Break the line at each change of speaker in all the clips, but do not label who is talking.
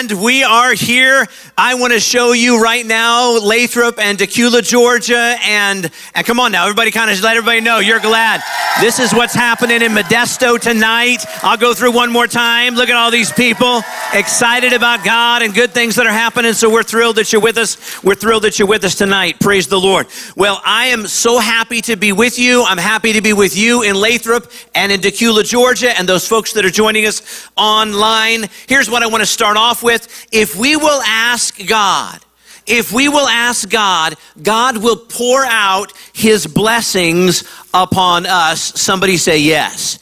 And we are here. I want to show you right now Lathrop and Dacula, Georgia. And, and come on now, everybody kind of let everybody know you're glad. This is what's happening in Modesto tonight. I'll go through one more time. Look at all these people excited about God and good things that are happening. So we're thrilled that you're with us. We're thrilled that you're with us tonight. Praise the Lord. Well, I am so happy to be with you. I'm happy to be with you in Lathrop and in Dacula, Georgia, and those folks that are joining us online. Here's what I want to start off with. If we will ask God, if we will ask God, God will pour out his blessings upon us. Somebody say yes.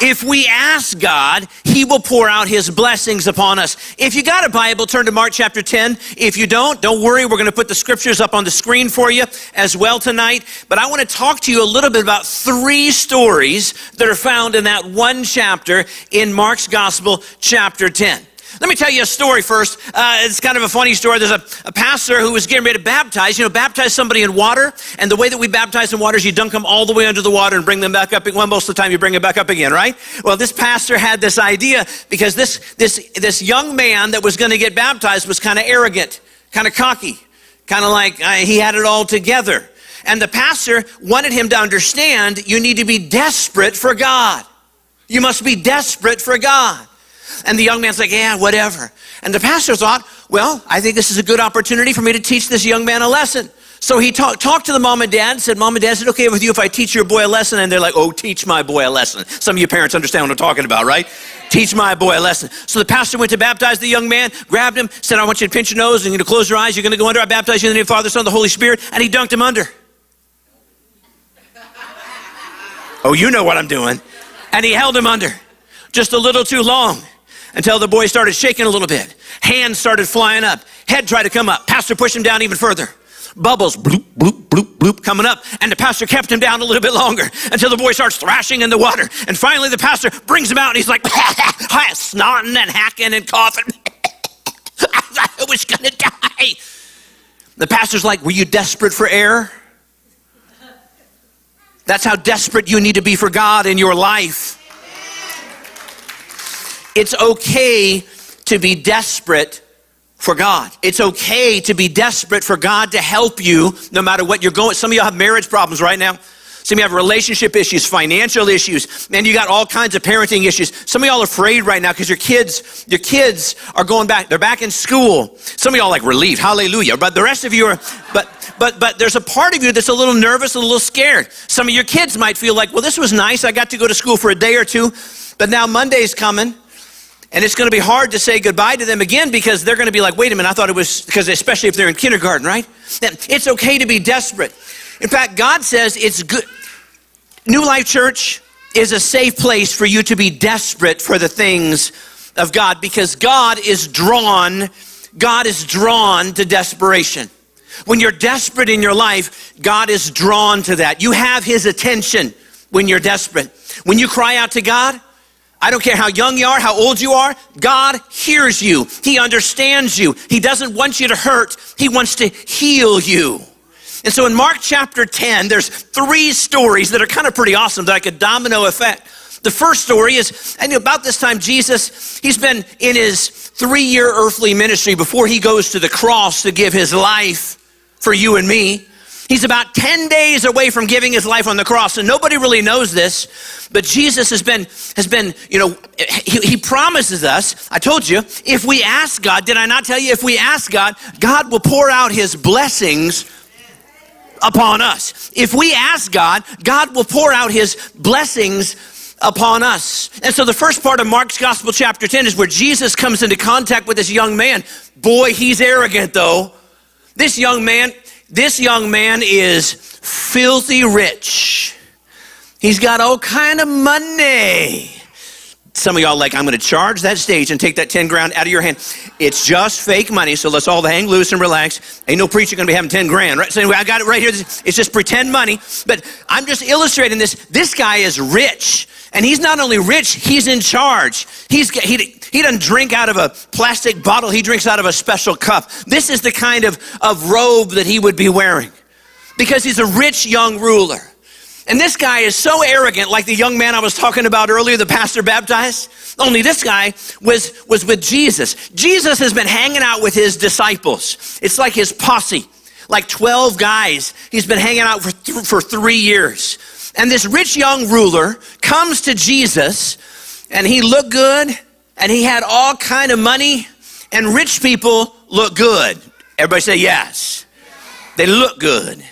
If we ask God, He will pour out His blessings upon us. If you got a Bible, turn to Mark chapter 10. If you don't, don't worry. We're going to put the scriptures up on the screen for you as well tonight. But I want to talk to you a little bit about three stories that are found in that one chapter in Mark's Gospel, chapter 10. Let me tell you a story first. Uh, it's kind of a funny story. There's a, a, pastor who was getting ready to baptize. You know, baptize somebody in water. And the way that we baptize in water is you dunk them all the way under the water and bring them back up. Well, most of the time you bring them back up again, right? Well, this pastor had this idea because this, this, this young man that was going to get baptized was kind of arrogant, kind of cocky, kind of like uh, he had it all together. And the pastor wanted him to understand you need to be desperate for God. You must be desperate for God. And the young man's like, yeah, whatever. And the pastor thought, well, I think this is a good opportunity for me to teach this young man a lesson. So he talk, talked to the mom and dad, and said, Mom and dad, is it okay with you if I teach your boy a lesson? And they're like, Oh, teach my boy a lesson. Some of you parents understand what I'm talking about, right? Teach my boy a lesson. So the pastor went to baptize the young man, grabbed him, said, I want you to pinch your nose and you're going to close your eyes. You're going to go under. I baptize you in the name of the Father, Son, and the Holy Spirit. And he dunked him under. oh, you know what I'm doing. And he held him under just a little too long until the boy started shaking a little bit. Hands started flying up. Head tried to come up. Pastor pushed him down even further. Bubbles, bloop, bloop, bloop, bloop, coming up. And the pastor kept him down a little bit longer until the boy starts thrashing in the water. And finally, the pastor brings him out and he's like, snotting and hacking and coughing. I thought I was going to die. The pastor's like, Were you desperate for air? That's how desperate you need to be for God in your life. It's okay to be desperate for God. It's okay to be desperate for God to help you no matter what you're going. Some of y'all have marriage problems right now. Some of you have relationship issues, financial issues, and you got all kinds of parenting issues. Some of y'all are afraid right now because your kids, your kids are going back. They're back in school. Some of y'all like relieved, hallelujah. But the rest of you are, but but but there's a part of you that's a little nervous, a little scared. Some of your kids might feel like, well, this was nice. I got to go to school for a day or two, but now Monday's coming. And it's going to be hard to say goodbye to them again because they're going to be like, wait a minute, I thought it was, because especially if they're in kindergarten, right? It's okay to be desperate. In fact, God says it's good. New Life Church is a safe place for you to be desperate for the things of God because God is drawn, God is drawn to desperation. When you're desperate in your life, God is drawn to that. You have His attention when you're desperate. When you cry out to God, I don't care how young you are, how old you are, God hears you. He understands you. He doesn't want you to hurt, He wants to heal you. And so in Mark chapter 10, there's three stories that are kind of pretty awesome, like a domino effect. The first story is, and about this time, Jesus, he's been in his three year earthly ministry before he goes to the cross to give his life for you and me. He's about 10 days away from giving his life on the cross, and nobody really knows this, but Jesus has been, has been, you know, he, he, promises us, I told you, if we ask God, did I not tell you, if we ask God, God will pour out his blessings upon us. If we ask God, God will pour out his blessings upon us. And so the first part of Mark's Gospel, chapter 10, is where Jesus comes into contact with this young man. Boy, he's arrogant though. This young man, this young man is filthy rich. He's got all kind of money. Some of y'all like, I'm going to charge that stage and take that 10 grand out of your hand. It's just fake money, so let's all hang loose and relax. Ain't no preacher going to be having 10 grand, right? So anyway, I got it right here. It's just pretend money. But I'm just illustrating this. This guy is rich. And he's not only rich, he's in charge. He's, he, he doesn't drink out of a plastic bottle, he drinks out of a special cup. This is the kind of, of robe that he would be wearing because he's a rich young ruler. And this guy is so arrogant, like the young man I was talking about earlier, the pastor baptized. Only this guy was, was with Jesus. Jesus has been hanging out with his disciples. It's like his posse, like 12 guys. He's been hanging out for, th- for three years. And this rich young ruler comes to Jesus, and he looked good, and he had all kind of money, and rich people look good. Everybody say yes. They look good.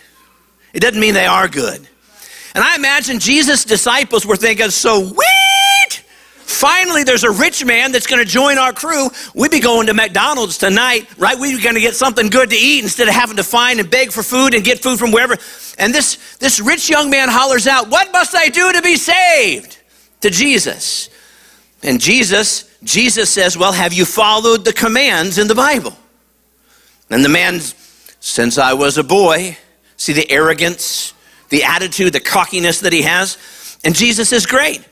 It doesn't mean they are good. And I imagine Jesus' disciples were thinking, so sweet! Finally, there's a rich man that's going to join our crew. We'd be going to McDonald's tonight, right? We're going to get something good to eat instead of having to find and beg for food and get food from wherever. And this, this rich young man hollers out, What must I do to be saved? To Jesus. And Jesus, Jesus says, Well, have you followed the commands in the Bible? And the man, since I was a boy, see the arrogance, the attitude, the cockiness that he has. And Jesus is Great.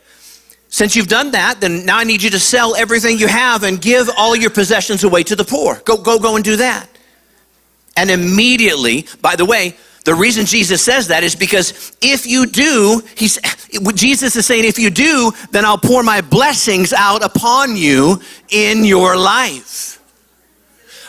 Since you've done that, then now I need you to sell everything you have and give all your possessions away to the poor. Go, go, go and do that. And immediately, by the way, the reason Jesus says that is because if you do, he's, Jesus is saying, if you do, then I'll pour my blessings out upon you in your life.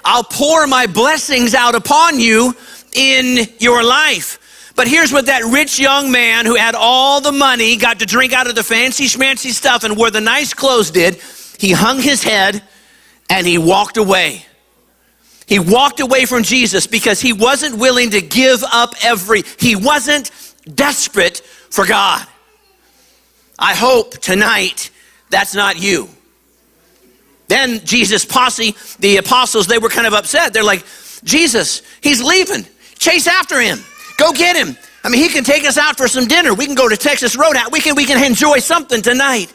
I'll pour my blessings out upon you in your life. But here's what that rich young man who had all the money, got to drink out of the fancy schmancy stuff and wore the nice clothes did. He hung his head and he walked away. He walked away from Jesus because he wasn't willing to give up every, he wasn't desperate for God. I hope tonight that's not you. Then Jesus' posse, the apostles, they were kind of upset. They're like, Jesus, he's leaving. Chase after him. Go get him. I mean, he can take us out for some dinner. We can go to Texas Roadhouse. We can, we can enjoy something tonight.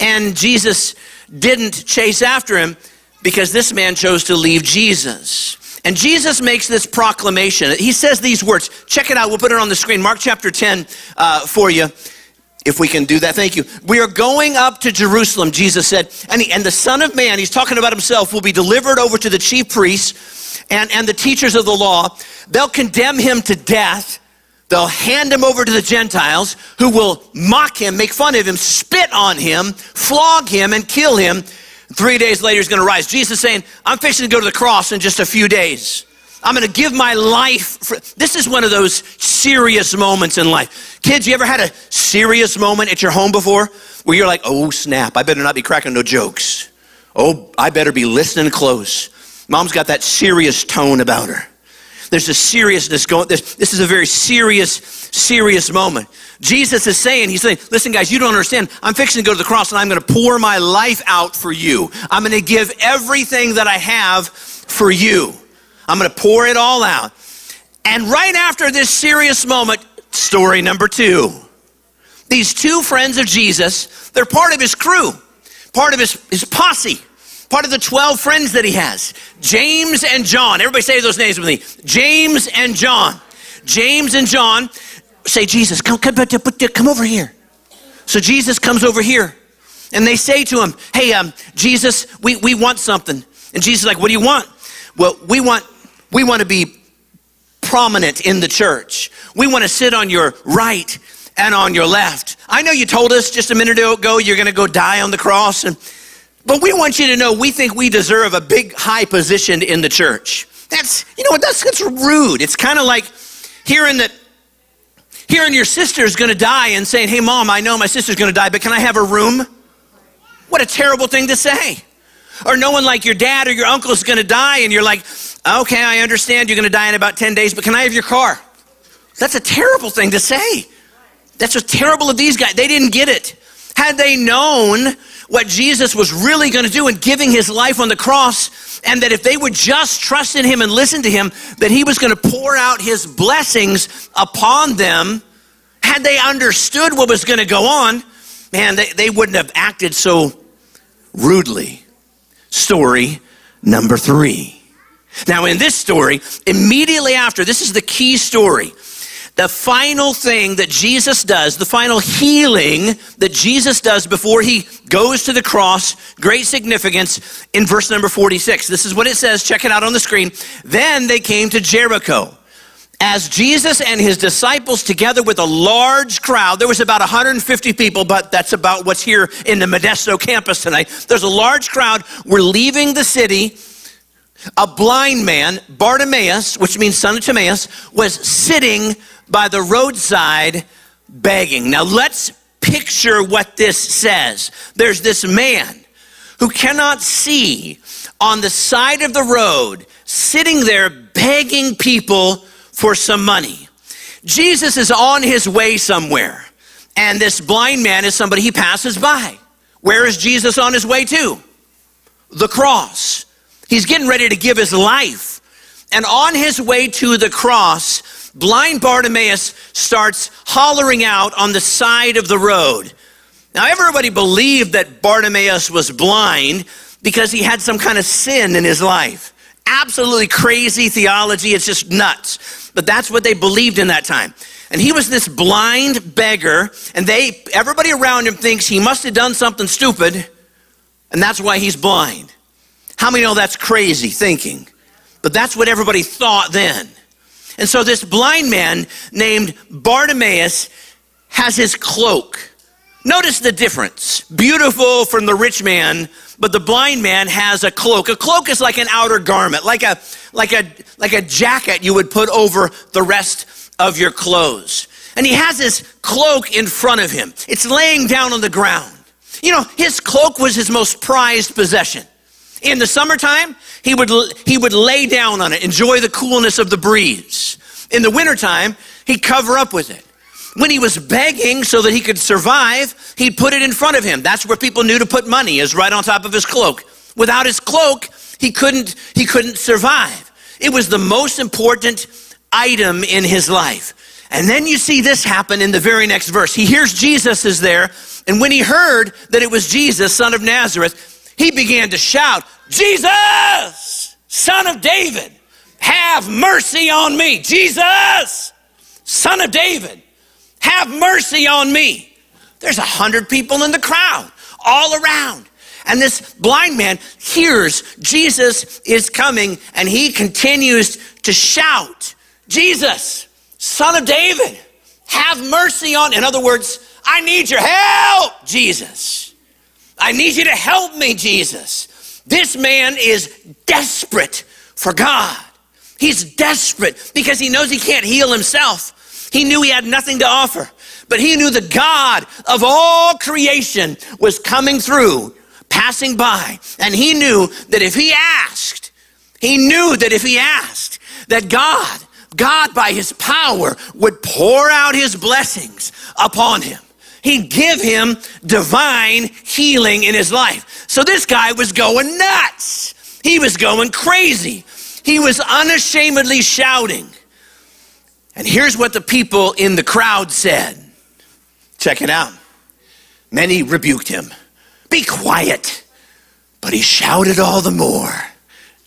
And Jesus didn't chase after him because this man chose to leave Jesus. And Jesus makes this proclamation. He says these words. Check it out. We'll put it on the screen. Mark chapter 10 uh, for you. If we can do that, thank you. We are going up to Jerusalem, Jesus said, and, he, and the Son of Man, he's talking about himself, will be delivered over to the chief priests and, and the teachers of the law. They'll condemn him to death. They'll hand him over to the Gentiles who will mock him, make fun of him, spit on him, flog him, and kill him. Three days later, he's going to rise. Jesus saying, I'm fixing to go to the cross in just a few days. I'm going to give my life. For, this is one of those serious moments in life. Kids, you ever had a serious moment at your home before where you're like, oh, snap, I better not be cracking no jokes. Oh, I better be listening close. Mom's got that serious tone about her. There's a seriousness going. This, this is a very serious, serious moment. Jesus is saying, He's saying, listen, guys, you don't understand. I'm fixing to go to the cross and I'm going to pour my life out for you. I'm going to give everything that I have for you. I'm going to pour it all out. And right after this serious moment, story number two. These two friends of Jesus, they're part of his crew, part of his, his posse, part of the 12 friends that he has. James and John. Everybody say those names with me. James and John. James and John say, Jesus, come, come, come over here. So Jesus comes over here. And they say to him, Hey, um, Jesus, we, we want something. And Jesus is like, What do you want? Well, we want we want to be prominent in the church. We want to sit on your right and on your left. I know you told us just a minute ago you're going to go die on the cross, and, but we want you to know we think we deserve a big high position in the church. That's, you know what, that's, that's rude. It's kind of like hearing that, hearing your sister's going to die and saying, hey, mom, I know my sister's going to die, but can I have a room? What a terrible thing to say. Or knowing like your dad or your uncle is going to die and you're like, okay, I understand you're going to die in about 10 days, but can I have your car? That's a terrible thing to say. That's just terrible of these guys. They didn't get it. Had they known what Jesus was really going to do in giving his life on the cross, and that if they would just trust in him and listen to him, that he was going to pour out his blessings upon them, had they understood what was going to go on, man, they, they wouldn't have acted so rudely story number three. Now, in this story, immediately after, this is the key story. The final thing that Jesus does, the final healing that Jesus does before he goes to the cross, great significance in verse number 46. This is what it says. Check it out on the screen. Then they came to Jericho. as Jesus and his disciples, together with a large crowd, there was about 150 people, but that's about what's here in the Modesto campus tonight. There's a large crowd. We're leaving the city. A blind man, Bartimaeus, which means son of Timaeus, was sitting by the roadside begging. Now let's picture what this says. There's this man who cannot see on the side of the road, sitting there begging people for some money. Jesus is on his way somewhere, and this blind man is somebody he passes by. Where is Jesus on his way to? The cross. He's getting ready to give his life. And on his way to the cross, blind Bartimaeus starts hollering out on the side of the road. Now, everybody believed that Bartimaeus was blind because he had some kind of sin in his life. Absolutely crazy theology. It's just nuts. But that's what they believed in that time. And he was this blind beggar, and they everybody around him thinks he must have done something stupid, and that's why he's blind. How many know that's crazy thinking? But that's what everybody thought then. And so this blind man named Bartimaeus has his cloak. Notice the difference. Beautiful from the rich man, but the blind man has a cloak. A cloak is like an outer garment, like a like a like a jacket you would put over the rest of your clothes. And he has this cloak in front of him. It's laying down on the ground. You know, his cloak was his most prized possession. In the summertime, he would, he would lay down on it, enjoy the coolness of the breeze. In the wintertime, he'd cover up with it. When he was begging so that he could survive, he'd put it in front of him. That's where people knew to put money, is right on top of his cloak. Without his cloak, he couldn't, he couldn't survive. It was the most important item in his life. And then you see this happen in the very next verse. He hears Jesus is there, and when he heard that it was Jesus, son of Nazareth, he began to shout, Jesus, son of David, have mercy on me. Jesus, son of David, have mercy on me. There's a hundred people in the crowd, all around. And this blind man hears Jesus is coming and he continues to shout, Jesus, son of David, have mercy on. In other words, I need your help, Jesus. I need you to help me, Jesus. This man is desperate for God. He's desperate because he knows he can't heal himself. He knew he had nothing to offer, but he knew the God of all creation was coming through, passing by. And he knew that if he asked, he knew that if he asked, that God, God by his power would pour out his blessings upon him. He'd give him divine healing in his life. So this guy was going nuts. He was going crazy. He was unashamedly shouting. And here's what the people in the crowd said. Check it out. Many rebuked him. Be quiet. But he shouted all the more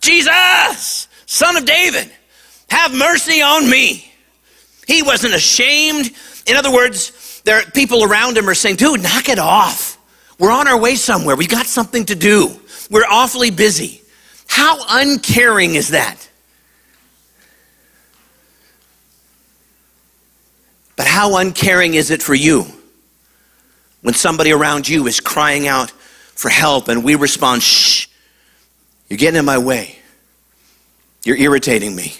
Jesus, son of David, have mercy on me. He wasn't ashamed. In other words, there are people around him are saying, dude, knock it off. We're on our way somewhere. We've got something to do. We're awfully busy. How uncaring is that? But how uncaring is it for you when somebody around you is crying out for help and we respond, shh, you're getting in my way. You're irritating me.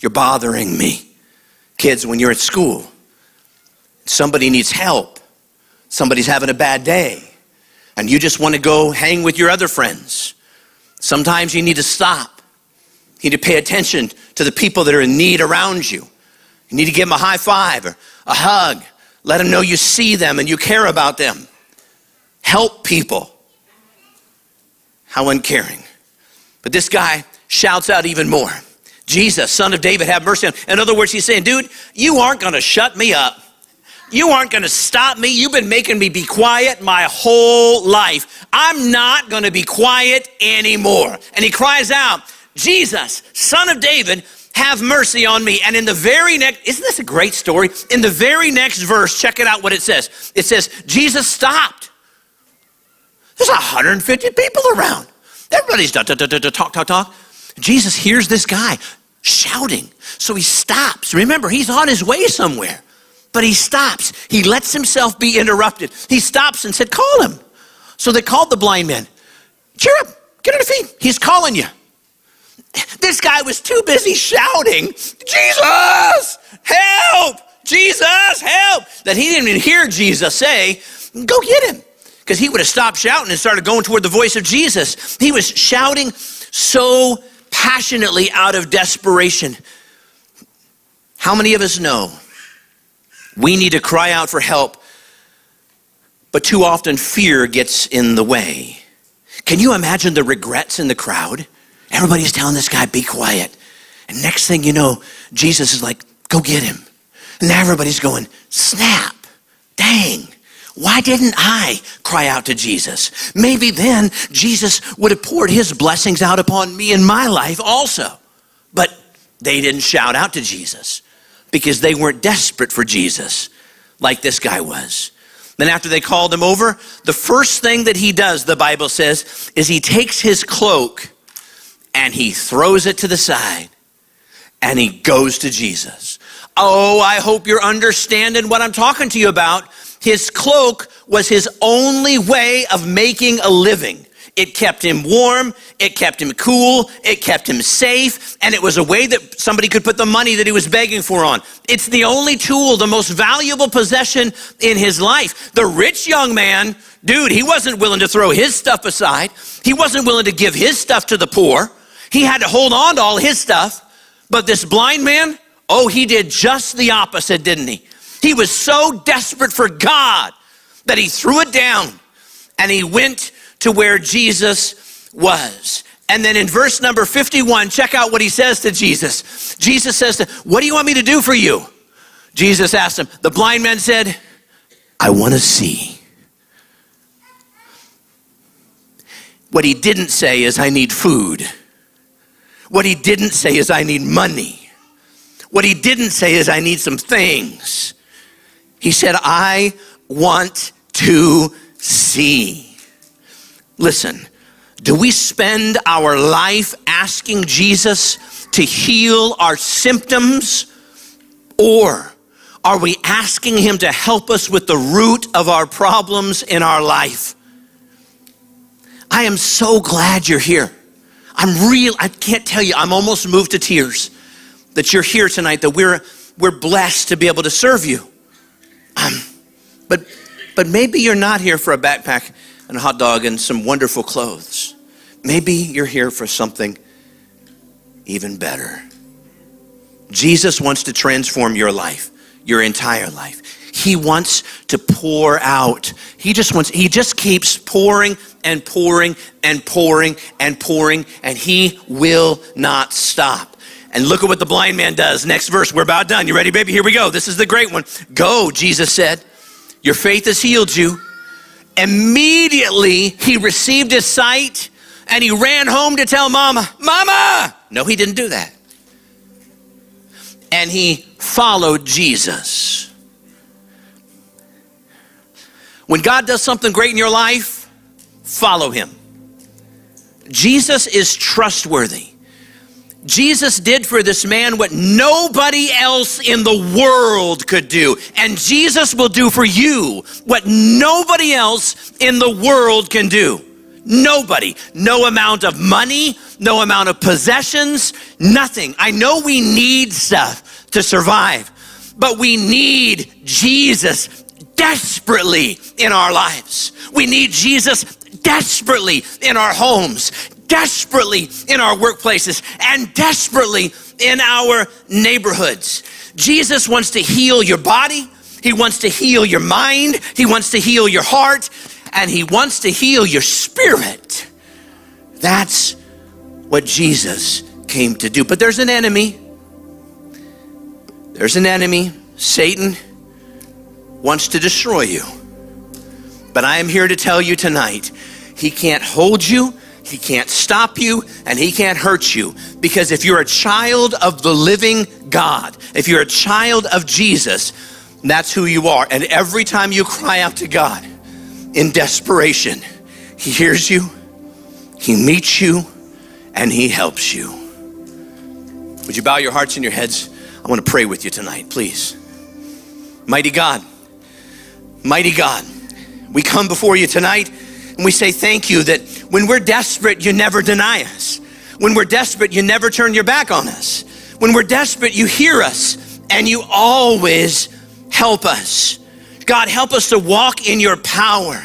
You're bothering me. Kids, when you're at school, somebody needs help, somebody's having a bad day, and you just want to go hang with your other friends. Sometimes you need to stop. You need to pay attention to the people that are in need around you. You need to give them a high five or a hug. Let them know you see them and you care about them. Help people. How uncaring. But this guy shouts out even more Jesus, son of David, have mercy on. In other words, he's saying, dude, you aren't going to shut me up. You aren't going to stop me. You've been making me be quiet my whole life. I'm not going to be quiet anymore. And he cries out, Jesus, son of David, have mercy on me. And in the very next, isn't this a great story? In the very next verse, check it out what it says. It says, Jesus stopped. There's 150 people around. Everybody's talk, talk, talk, talk, talk. Jesus hears this guy. shouting. So he stops. Remember, he's on his way somewhere, but he stops. He lets himself be interrupted. He stops and said, Call him. So they called the blind man. Cheer up, get on your feet. He's calling you. This guy was too busy shouting, Jesus, help, Jesus, help, that he didn't even hear Jesus say, Go get him. Because he would have stopped shouting and started going toward the voice of Jesus. He was shouting so passionately out of desperation. How many of us know we need to cry out for help, but too often fear gets in the way? Can you imagine the regrets in the crowd? Everybody's telling this guy, be quiet. And next thing you know, Jesus is like, go get him. And everybody's going, snap, dang. Why didn't I cry out to Jesus? Maybe then Jesus would have poured his blessings out upon me in my life also. But they didn't shout out to Jesus because they weren't desperate for Jesus like this guy was. Then, after they called him over, the first thing that he does, the Bible says, is he takes his cloak and he throws it to the side and he goes to Jesus. Oh, I hope you're understanding what I'm talking to you about. His cloak was his only way of making a living. It kept him warm, it kept him cool, it kept him safe, and it was a way that somebody could put the money that he was begging for on. It's the only tool, the most valuable possession in his life. The rich young man, dude, he wasn't willing to throw his stuff aside, he wasn't willing to give his stuff to the poor. He had to hold on to all his stuff. But this blind man, oh, he did just the opposite, didn't he? He was so desperate for God that he threw it down and he went to where Jesus was. And then in verse number 51, check out what he says to Jesus. Jesus says, to, What do you want me to do for you? Jesus asked him. The blind man said, I want to see. What he didn't say is, I need food. What he didn't say is, I need money. What he didn't say is, I need some things. He said, I want to see. Listen, do we spend our life asking Jesus to heal our symptoms? Or are we asking Him to help us with the root of our problems in our life? I am so glad you're here. I'm real, I can't tell you, I'm almost moved to tears that you're here tonight, that we're, we're blessed to be able to serve you. Um, but, but maybe you're not here for a backpack and a hot dog and some wonderful clothes. Maybe you're here for something even better. Jesus wants to transform your life, your entire life. He wants to pour out. He just wants, he just keeps pouring and pouring and pouring and pouring, and he will not stop. And look at what the blind man does. Next verse, we're about done. You ready, baby? Here we go. This is the great one. Go, Jesus said. Your faith has healed you. Immediately, he received his sight and he ran home to tell mama, Mama! No, he didn't do that. And he followed Jesus. When God does something great in your life, follow him. Jesus is trustworthy. Jesus did for this man what nobody else in the world could do. And Jesus will do for you what nobody else in the world can do. Nobody. No amount of money, no amount of possessions, nothing. I know we need stuff to survive, but we need Jesus desperately in our lives. We need Jesus desperately in our homes, desperately in our workplaces and desperately in our neighborhoods. Jesus wants to heal your body, He wants to heal your mind, He wants to heal your heart, and He wants to heal your spirit. That's what Jesus came to do. But there's an enemy. There's an enemy. Satan wants to destroy you. But I am here to tell you tonight, he can't hold you, he can't stop you and he can't hurt you. Because if you're a child of the living God, if you're a child of Jesus, that's who you are. And every time you cry out to God in desperation, he hears you, he meets you, and he helps you. Would you bow your hearts and your heads? I want to pray with you tonight, please. Mighty God, mighty God, we come before you tonight and we say thank you that when we're desperate, you never deny us. When we're desperate, you never turn your back on us. When we're desperate, you hear us and you always help us. God, help us to walk in your power.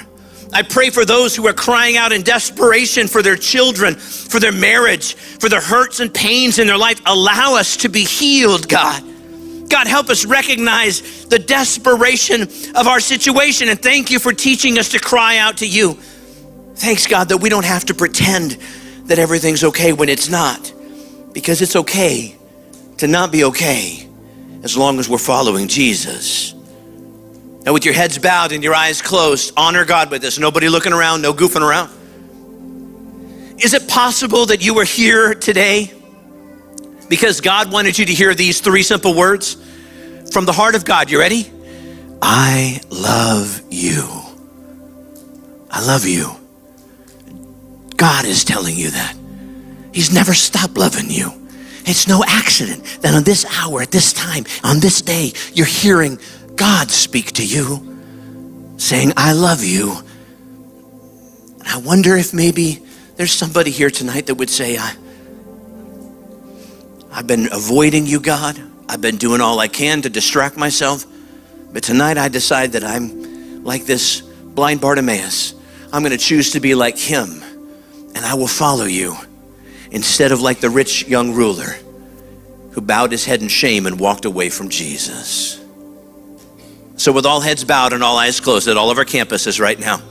I pray for those who are crying out in desperation for their children, for their marriage, for their hurts and pains in their life. Allow us to be healed, God. God, help us recognize the desperation of our situation. And thank you for teaching us to cry out to you. Thanks, God, that we don't have to pretend that everything's okay when it's not, because it's okay to not be okay as long as we're following Jesus. Now, with your heads bowed and your eyes closed, honor God with this. Nobody looking around, no goofing around. Is it possible that you were here today because God wanted you to hear these three simple words from the heart of God? You ready? I love you. I love you. God is telling you that. He's never stopped loving you. It's no accident that on this hour, at this time, on this day, you're hearing God speak to you, saying, I love you. And I wonder if maybe there's somebody here tonight that would say, I, I've been avoiding you, God. I've been doing all I can to distract myself. But tonight I decide that I'm like this blind Bartimaeus. I'm going to choose to be like him, and I will follow you instead of like the rich young ruler who bowed his head in shame and walked away from Jesus. So, with all heads bowed and all eyes closed at all of our campuses right now,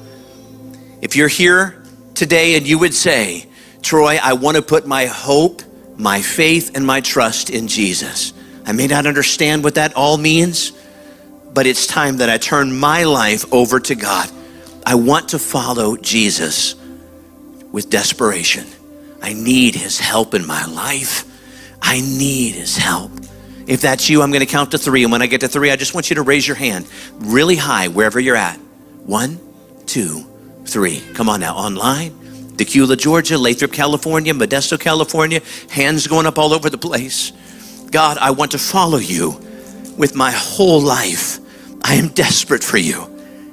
if you're here today and you would say, Troy, I want to put my hope, my faith, and my trust in Jesus. I may not understand what that all means, but it's time that I turn my life over to God. I want to follow Jesus with desperation. I need his help in my life. I need his help. If that's you, I'm going to count to three. And when I get to three, I just want you to raise your hand really high wherever you're at. One, two, three. Come on now. Online, Dacula, Georgia, Lathrop, California, Modesto, California. Hands going up all over the place. God, I want to follow you with my whole life. I am desperate for you.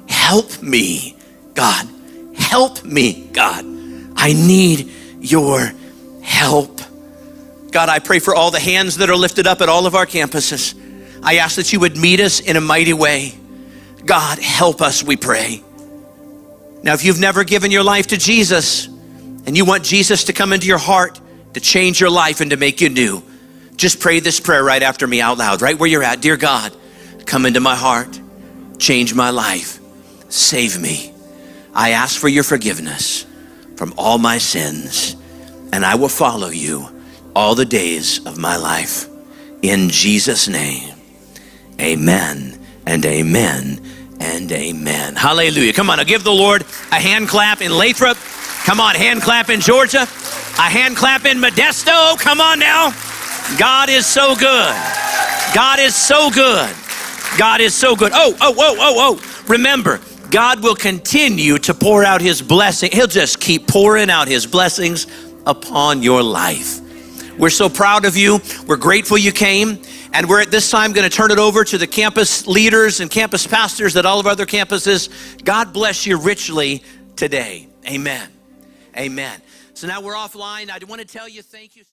Help me, God. Help me, God. I need your help. God, I pray for all the hands that are lifted up at all of our campuses. I ask that you would meet us in a mighty way. God, help us, we pray. Now, if you've never given your life to Jesus and you want Jesus to come into your heart, to change your life and to make you new, just pray this prayer right after me out loud, right where you're at. Dear God, come into my heart, change my life, save me. I ask for your forgiveness from all my sins, and I will follow you all the days of my life. In Jesus' name, amen and amen and amen. Hallelujah. Come on, now give the Lord a hand clap in Lathrop. Come on, hand clap in Georgia. A hand clap in Modesto. Come on now. God is so good. God is so good. God is so good. Oh, oh, oh, oh, oh. Remember, God will continue to pour out his blessing. He'll just keep pouring out his blessings upon your life. We're so proud of you. We're grateful you came. And we're at this time going to turn it over to the campus leaders and campus pastors at all of our other campuses. God bless you richly today. Amen. Amen. So now we're offline. I want to tell you thank you.